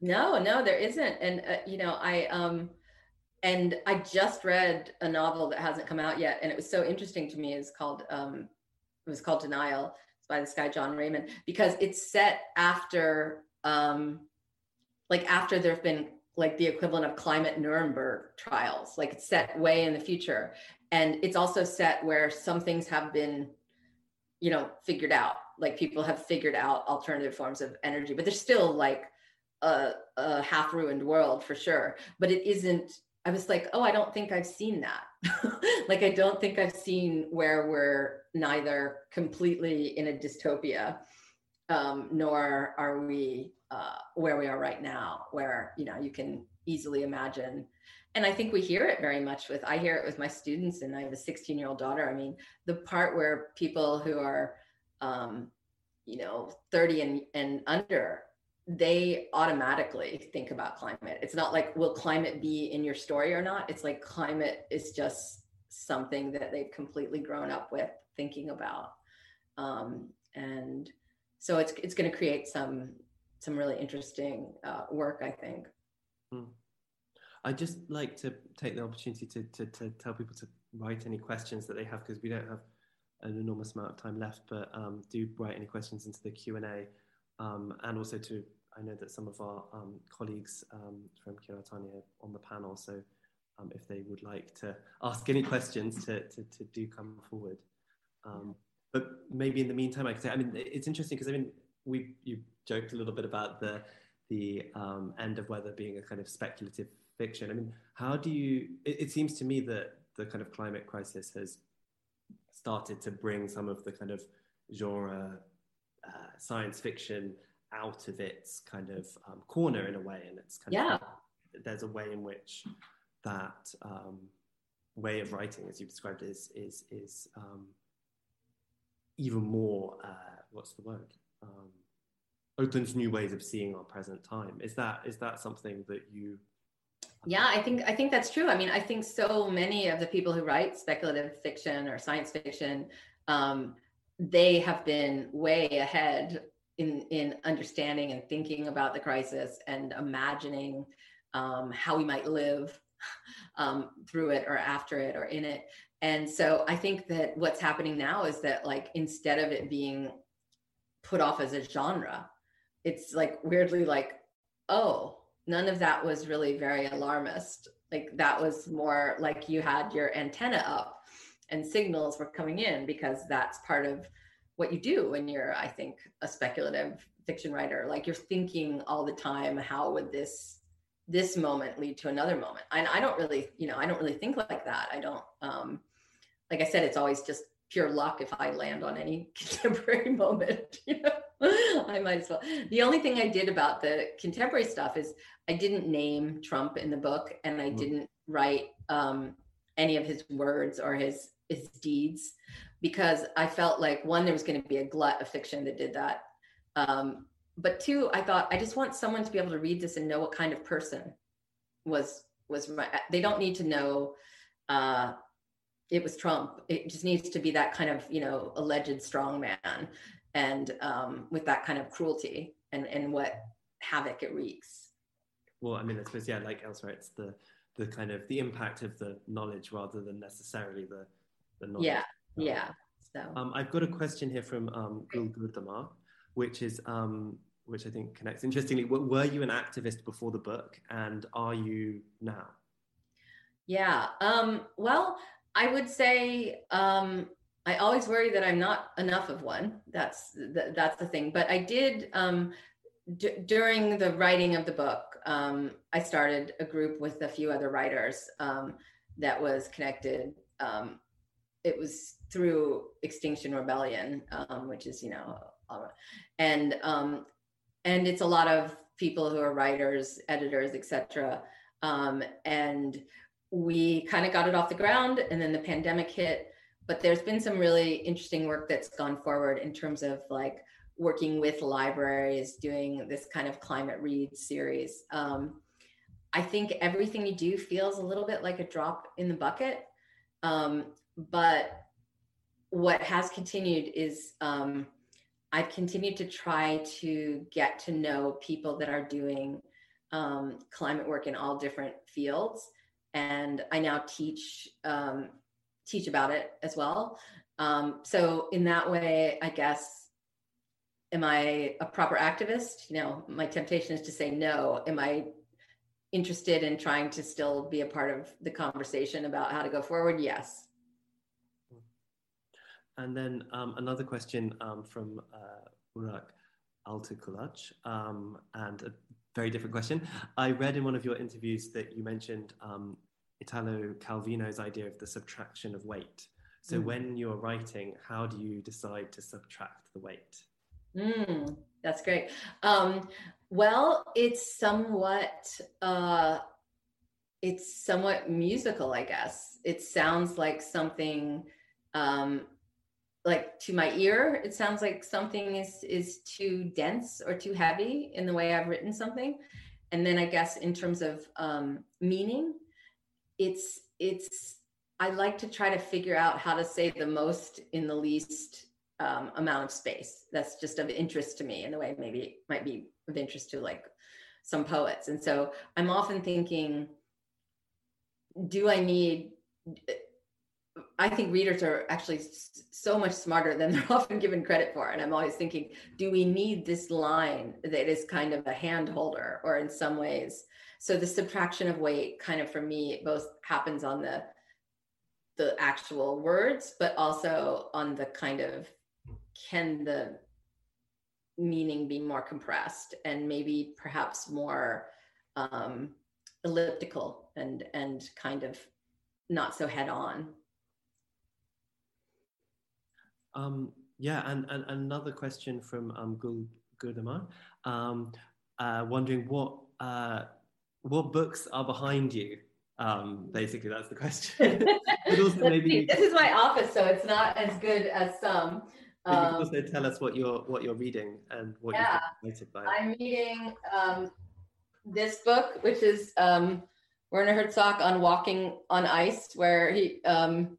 No, no, there isn't. And uh, you know, I um and I just read a novel that hasn't come out yet, and it was so interesting to me. It's called um it was called Denial. It's by this guy Jon Raymond because it's set after um like after there've been like the equivalent of climate Nuremberg trials, like it's set way in the future. And it's also set where some things have been, you know, figured out. Like people have figured out alternative forms of energy, but there's still like a, a half ruined world for sure. But it isn't, I was like, oh, I don't think I've seen that. like, I don't think I've seen where we're neither completely in a dystopia, um, nor are we uh, where we are right now, where you know you can easily imagine. And I think we hear it very much with I hear it with my students, and I have a 16 year old daughter. I mean, the part where people who are, um, you know, 30 and and under, they automatically think about climate. It's not like will climate be in your story or not. It's like climate is just something that they've completely grown up with thinking about, um, and so it's it's going to create some some really interesting uh, work, I think. Mm. I'd just like to take the opportunity to, to, to, tell people to write any questions that they have because we don't have an enormous amount of time left, but um, do write any questions into the Q&A um, and also to, I know that some of our um, colleagues um, from Kıraathane are on the panel, so um, if they would like to ask any questions to, to, to do come forward. Um, but maybe in the meantime, I could say, I mean, it's interesting because I mean, we you joked a little bit about the the um, end of weather being a kind of speculative fiction. I mean, how do you? It, it, seems to me that the kind of climate crisis has started to bring some of the kind of genre uh, science fiction out of its kind of um, corner in a way, and it's kind yeah. of there's a way in which that um, way of writing, as you described, is is is um, even more. Uh, what's the word? Um, opens new ways of seeing our present time. Is that is that something that you? Yeah, I think I think that's true. I mean, I think so many of the people who write speculative fiction or science fiction, um, they have been way ahead in in understanding and thinking about the crisis and imagining um, how we might live um, through it or after it or in it. And so I think that what's happening now is that like instead of it being put off as a genre. It's like weirdly like, oh, none of that was really very alarmist. Like that was more like you had your antenna up and signals were coming in because that's part of what you do when you're, I think, a speculative fiction writer. Like you're thinking all the time, how would this this moment lead to another moment? And I don't really, you know, I don't really think like that. I don't um like I said, it's always just pure luck if I land on any contemporary moment. You know, I might as well. The only thing I did about the contemporary stuff is I didn't name Trump in the book, and I mm-hmm. didn't write um, any of his words or his his deeds because I felt like one, there was going to be a glut of fiction that did that. Um, but two, I thought I just want someone to be able to read this and know what kind of person was was my. They don't need to know uh, it was Trump. It just needs to be that kind of, you know, alleged strong man and um, with that kind of cruelty and, and what havoc it wreaks. Well, I mean, I suppose, yeah, like elsewhere, it's the, the kind of the impact of the knowledge rather than necessarily the, the knowledge. Yeah, yeah. So um, I've got a question here from um, Gul Gurdamar, which is, um, which I think connects interestingly. Were you an activist before the book and are you now? Yeah. Um, well, I would say um, I always worry that I'm not enough of one. That's the, that's the thing. But I did um, d- during the writing of the book. um, I started a group with a few other writers um, that was connected. Um, it was through Extinction Rebellion, um, which is you know, and and it's a lot of people who are writers, editors, etc. And we kind of got it off the ground, and then the pandemic hit. But there's been some really interesting work that's gone forward in terms of like working with libraries, doing this kind of climate read series. Um, I think everything you do feels a little bit like a drop in the bucket. Um, but what has continued is um, I've continued to try to get to know people that are doing um, climate work in all different fields, and I now teach um, teach about it as well. Um, so in that way, I guess, am I a proper activist? You know, my temptation is to say no. Am I interested in trying to still be a part of the conversation about how to go forward? Yes. And then um, another question um, from uh, Burak Altıkulaç, um, and a very different question. I read in one of your interviews that you mentioned um, Italo Calvino's idea of the subtraction of weight. So mm. when you're writing, how do you decide to subtract the weight? Mm, that's great. Um, well, it's somewhat uh, it's somewhat musical, I guess. It sounds like something um, like to my ear it sounds like something is is too dense or too heavy in the way i've written something and then i guess in terms of um, meaning it's it's i like to try to figure out how to say the most in the least um, amount of space that's just of interest to me in the way maybe it might be of interest to like some poets and so i'm often thinking do i need I think readers are actually so much smarter than they're often given credit for. And I'm always thinking, do we need this line that is kind of a hand holder or in some ways? So the subtraction of weight kind of for me both happens on the the actual words, but also on the kind of can the meaning be more compressed and maybe perhaps more um, elliptical and and kind of not so head on. Um, yeah, and, and another question from um, Gul Gurdamar, um, uh, wondering what uh, what books are behind you. Um, basically, that's the question. but also maybe this is my office, so it's not as good as some. Um, you can also tell us what you're what you're reading and what yeah, you're excited by. I'm reading um, this book, which is um, Werner Herzog on walking on ice, where he um,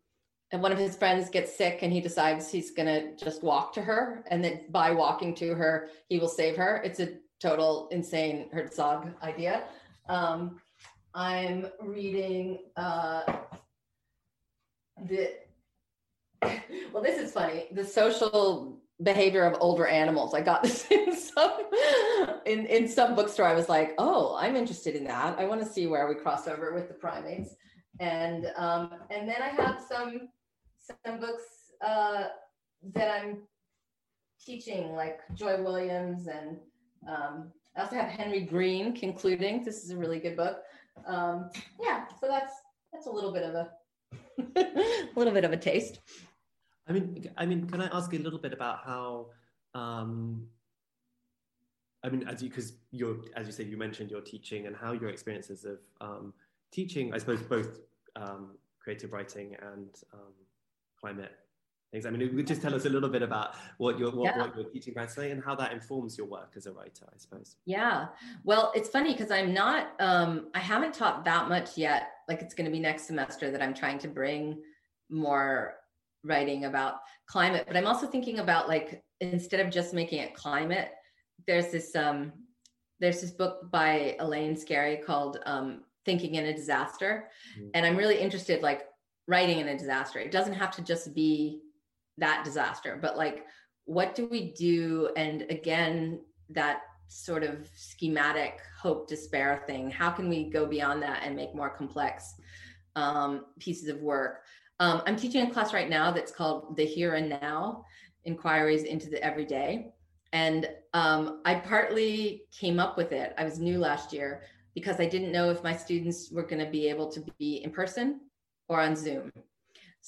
and one of his friends gets sick and he decides he's going to just walk to her and that by walking to her he will save her it's a total insane herzog idea um, i'm reading uh, the well this is funny. The social behavior of older animals. I got this in some in, in some bookstore. I was like oh i'm interested in that. I want to see where we cross over with the primates. And um, and then i have some some books uh, that I'm teaching, like Joy Williams, and um, I also have Henry Green concluding. This is a really good book. Um, yeah, so that's that's a little bit of a a little bit of a taste. I mean, I mean, can I ask you a little bit about how? Um, I mean, as you because you're as you said, you mentioned your teaching and how your experiences of um, teaching, I suppose, both um, creative writing and um, climate I mean, you just tell us a little bit about what you're, what, yeah. what you're teaching today and how that informs your work as a writer, I suppose. Yeah. Well, it's funny because I'm not, um, I haven't taught that much yet. Like it's going to be next semester that I'm trying to bring more writing about climate, but I'm also thinking about like, instead of just making it climate, there's this, um, there's this book by Elaine Scarry called um, Thinking in a Disaster. Mm-hmm. And I'm really interested, like, writing in a disaster. It doesn't have to just be that disaster, but like, what do we do? And again, that sort of schematic hope despair thing, how can we go beyond that and make more complex um, pieces of work? Um, I'm teaching a class right now that's called The Here and Now Inquiries into the Everyday. And um, I partly came up with it. I was new last year. because I didn't know if my students were going to be able to be in person or on Zoom.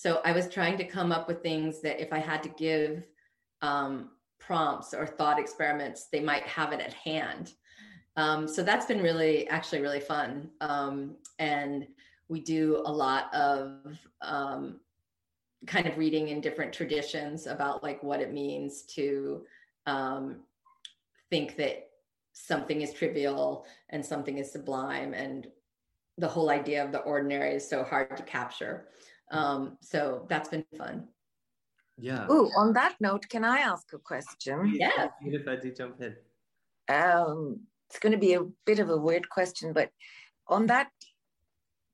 So I was trying to come up with things that if I had to give um, prompts or thought experiments, they might have it at hand. Um, so that's been really, actually, really fun. Um, and we do a lot of um, kind of reading in different traditions about like what it means to um, think that something is trivial and something is sublime and the whole idea of the ordinary is so hard to capture um, so that's been fun. Yeah. Oh on that note can i ask a question? Yeah. if i do jump in. Um, it's going to be a bit of a weird question but on that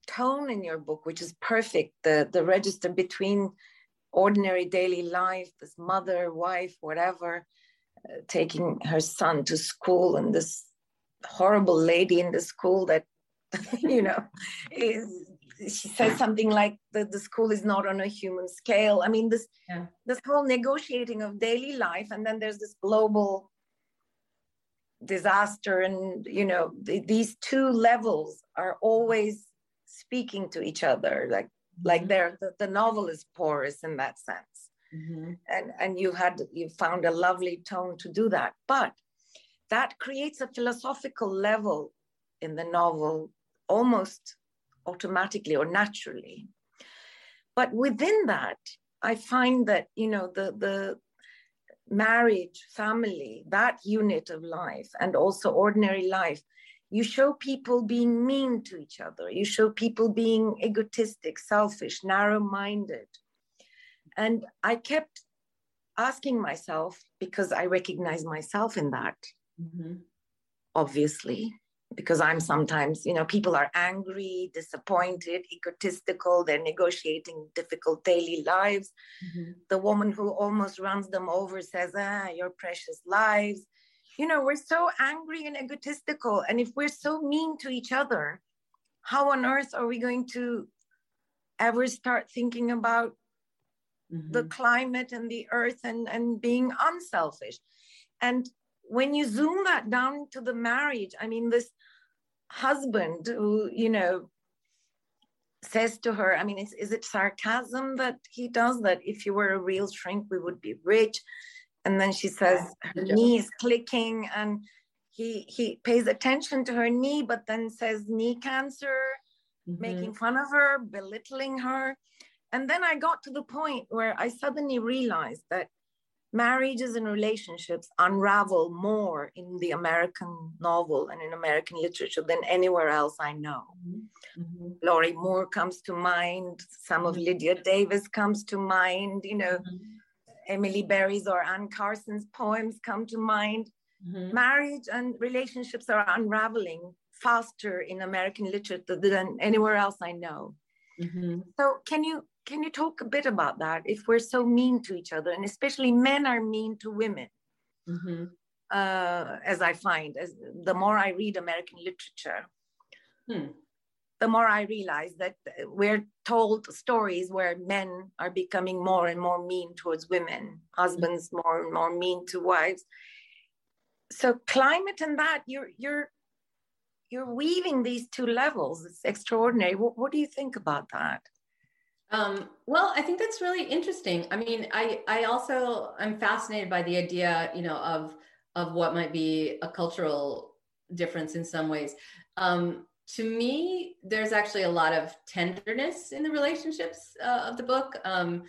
tone in your book which is perfect the the register between ordinary daily life this mother wife whatever taking her son to school and this horrible lady in the school that you know is she says something like the, the school is not on a human scale i mean this yeah. this whole negotiating of daily life and then there's this global disaster and you know the, these two levels are always speaking to each other like mm-hmm. like they're the, the novel is porous in that sense mm-hmm. and and you had you found a lovely tone to do that but that creates a philosophical level in the novel almost automatically or naturally. But within that i find that you know the the marriage family that unit of life and also ordinary life you show people being mean to each other. You show people being egotistic selfish narrow minded and I kept asking myself, because I recognize myself in that, mm-hmm. obviously, because I'm sometimes, you know, people are angry, disappointed, egotistical, they're negotiating difficult daily lives. Mm-hmm. The woman who almost runs them over says, ah, your precious lives. You know, we're so angry and egotistical. And if we're so mean to each other, how on earth are we going to ever start thinking about mm-hmm. the climate and the earth and, and being unselfish. And when you zoom that down to the marriage, I mean, this husband who, you know, says to her, I mean, is, is it sarcasm that he does that if you were a real shrink, we would be rich? And then she says her knee is clicking and he he pays attention to her knee, but then says knee cancer, mm-hmm. making fun of her, belittling her. And then I got to the point where I suddenly realized that marriages and relationships unravel more in the American novel and in American literature than anywhere else I know. Mm-hmm. mm-hmm. Moore comes to mind, some of mm-hmm. Lydia Davis comes to mind, you know, mm-hmm. Emily Berry's or Anne Carson's poems come to mind. Mm-hmm. Marriage and relationships are unraveling faster in American literature than anywhere else I know. Mm-hmm. So, can you can you talk a bit about that? If we're so mean to each other, and especially men are mean to women, mm-hmm. uh, as I find, as the more I read American literature, hmm. the more I realize that we're told stories where men are becoming more and more mean towards women, husbands mm-hmm. more and more mean to wives. So climate and that you're you're you're weaving these two levels. It's extraordinary. What, what do you think about that? Um, well, I think that's really interesting. I mean, I I also I'm fascinated by the idea, you know, of of what might be a cultural difference in some ways. Um, to me, there's actually a lot of tenderness in the relationships uh, of the book. Um,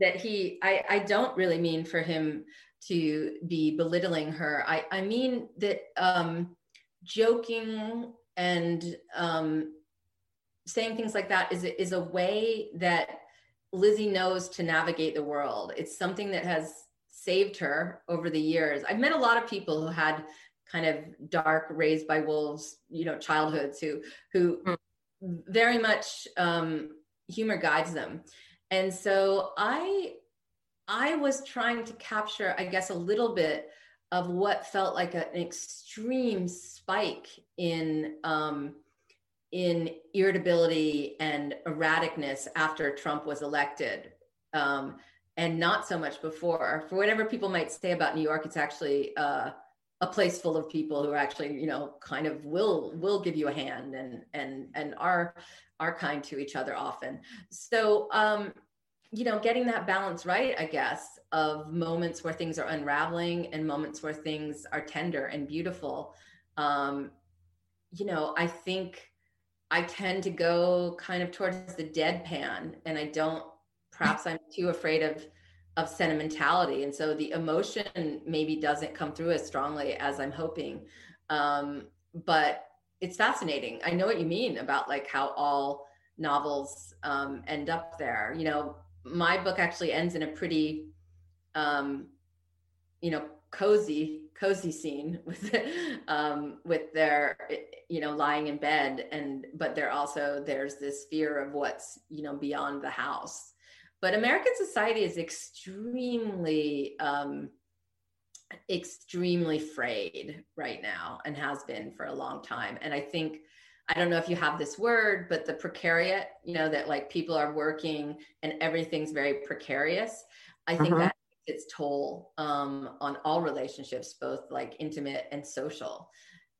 that he, I, I don't really mean for him to be belittling her. I, I mean that um, joking and um, saying things like that is is a way that Lizzie knows to navigate the world. It's something that has saved her over the years. I've met a lot of people who had kind of dark raised by wolves, you know, childhoods who who mm. very much um, humor guides them. And so I I was trying to capture, I guess, a little bit of what felt like a, an extreme spike in um, in irritability and erraticness after Trump was elected, um, and not so much before. For whatever people might say about New York, it's actually uh, a place full of people who are actually you know kind of will will give you a hand and and and are are kind to each other often so um you know getting that balance right i guess of moments where things are unraveling and moments where things are tender and beautiful um you know i think i tend to go kind of towards the deadpan and i don't perhaps i'm too afraid of of sentimentality. And so the emotion maybe doesn't come through as strongly as i'm hoping. Um, but it's fascinating. I know what you mean about like how all novels um, end up there. You know my book actually ends in a pretty um, you know cozy cozy scene with um, with their you know lying in bed and but they're also there's this fear of what's you know beyond the house but American society is extremely, um, extremely frayed right now and has been for a long time. And I think, I don't know if you have this word, but the precariat, you know, that like people are working and everything's very precarious. I think uh-huh. that its toll um, on all relationships, both like intimate and social.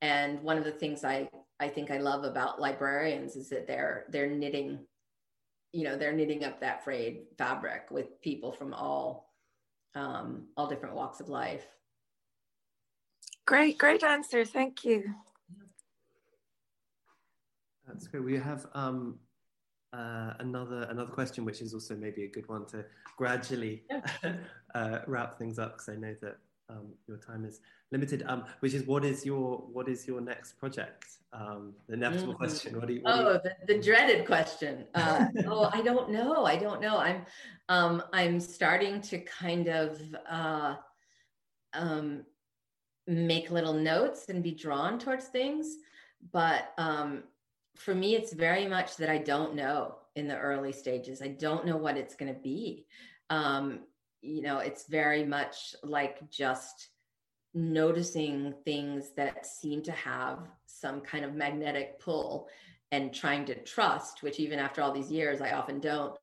And one of the things I I think I love about librarians is that they're they're knitting you know they're knitting up that frayed fabric with people from all um, all different walks of life. Great great answer. Thank you. That's great. We have um, uh, another another question which is also maybe a good one to gradually uh, wrap things up because i know that um, your time is limited. Um, which is what is your what is your next project? Um, the inevitable mm-hmm. question. What do you? What oh, do you... The, the, dreaded question. Uh, oh, I don't know. I don't know. I'm um, I'm starting to kind of uh, um, make little notes and be drawn towards things, but um, for me, it's very much that I don't know in the early stages. I don't know what it's going to be. Um, you know, it's very much like just noticing things that seem to have some kind of magnetic pull and trying to trust, which even after all these years, I often don't,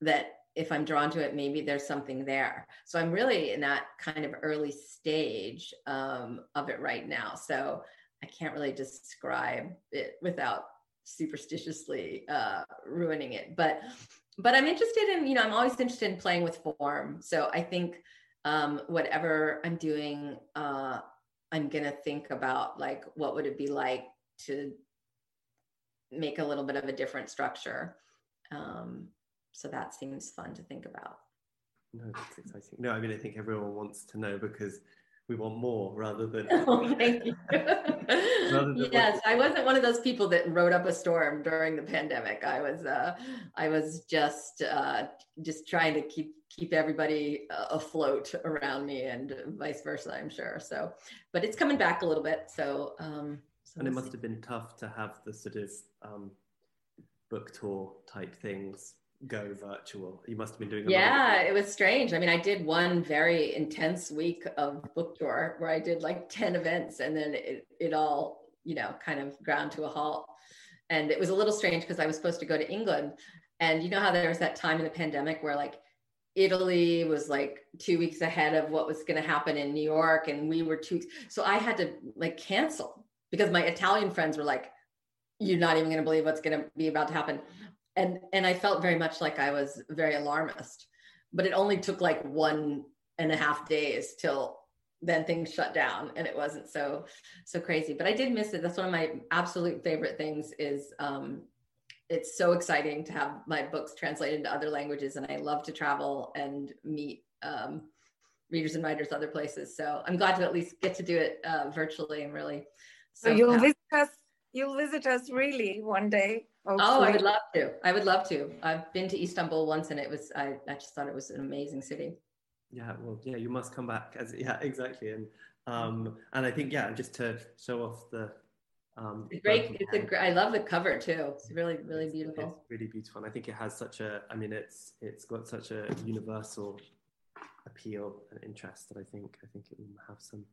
that if I'm drawn to it, maybe there's something there. So I'm really in that kind of early stage um, of it right now. So I can't really describe it without superstitiously uh, ruining it. But but I'm interested in, you know, I'm always interested in playing with form. So I think um, whatever I'm doing, uh, I'm gonna think about like what would it be like to make a little bit of a different structure. Um, so that seems fun to think about. No, that's exciting. No, I mean I think everyone wants to know because we want more rather than. Oh, thank you. yes, I wasn't one of those people that wrote up a storm during the pandemic. I was, uh, I was just, uh, just trying to keep keep everybody uh, afloat around me, and vice versa. I'm sure. So, but it's coming back a little bit. So, um, so and it must see. have been tough to have the sort of um, book tour type things go virtual? You must have been doing. yeah, it was strange. I mean, I did one very intense week of book tour where I did like ten events, and then it it all you know kind of ground to a halt. And it was a little strange because I was supposed to go to England, and you know how there was that time in the pandemic where like Italy was like two weeks ahead of what was going to happen in New York, and we were two. So I had to like cancel because my Italian friends were like, "You're not even going to believe what's going to be about to happen." And and i felt very much like i was very alarmist but it only took like one and a half days till then things shut down and it wasn't so so crazy. But i did miss it. That's one of my absolute favorite things is um it's so exciting to have my books translated into other languages and i love to travel and meet um, readers and writers other places. So i'm glad to at least get to do it uh, virtually and really. So, so you'll visit us you'll visit us really one day Hopefully. Oh, I would love to. I would love to. I've been to Istanbul once, and it was I, I just thought it was an amazing city. Yeah, well, yeah, you must come back. As yeah, exactly, and um, and I think yeah, just to show off the um, it's great. It's a great. I love the cover too. It's really, really beautiful. It's really beautiful, and I think it has such a. I mean, it's it's got such a universal appeal and interest that I think I think it will have some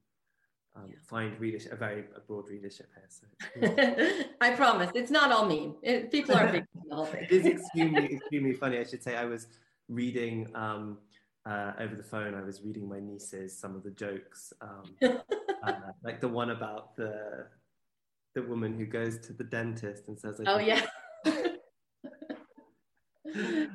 um, yeah. find readership, a very a broad readership here. So I promise, it's not all mean. It, people are big. the whole thing. it is extremely, extremely funny. I should say, I was reading um, uh, over the phone. I was reading my nieces some of the jokes um, uh, like the one about the the woman who goes to the dentist and says, "Oh yeah."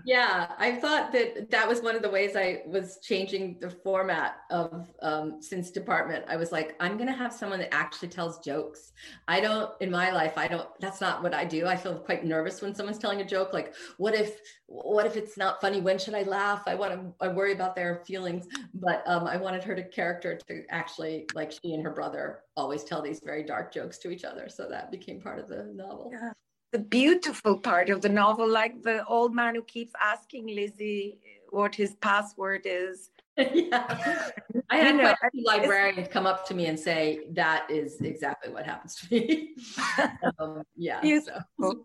Yeah, I thought that that was one of the ways I was changing the format of um, Since Department. I was like, I'm going to have someone that actually tells jokes. I don't, in my life, I don't, that's not what I do. I feel quite nervous when someone's telling a joke. Like, what if, what if it's not funny? When should I laugh? I want to, I worry about their feelings. But um, I wanted her to character to actually, like, she and her brother always tell these very dark jokes to each other. So that became part of the novel. Yeah the beautiful part of the novel, like the old man who keeps asking Lizzie what his password is. yeah. I had you know, quite a few librarians come up to me and say, that is exactly what happens to me. um, yeah. So.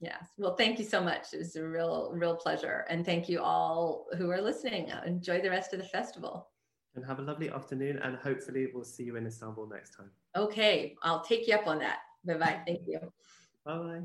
Yes. Well, thank you so much. It was a real, real pleasure. And thank you all who are listening. Enjoy the rest of the festival. And have a lovely afternoon. And hopefully, we'll see you in Istanbul next time. Okay. I'll take you up on that. Bye bye. Thank you. Bye bye.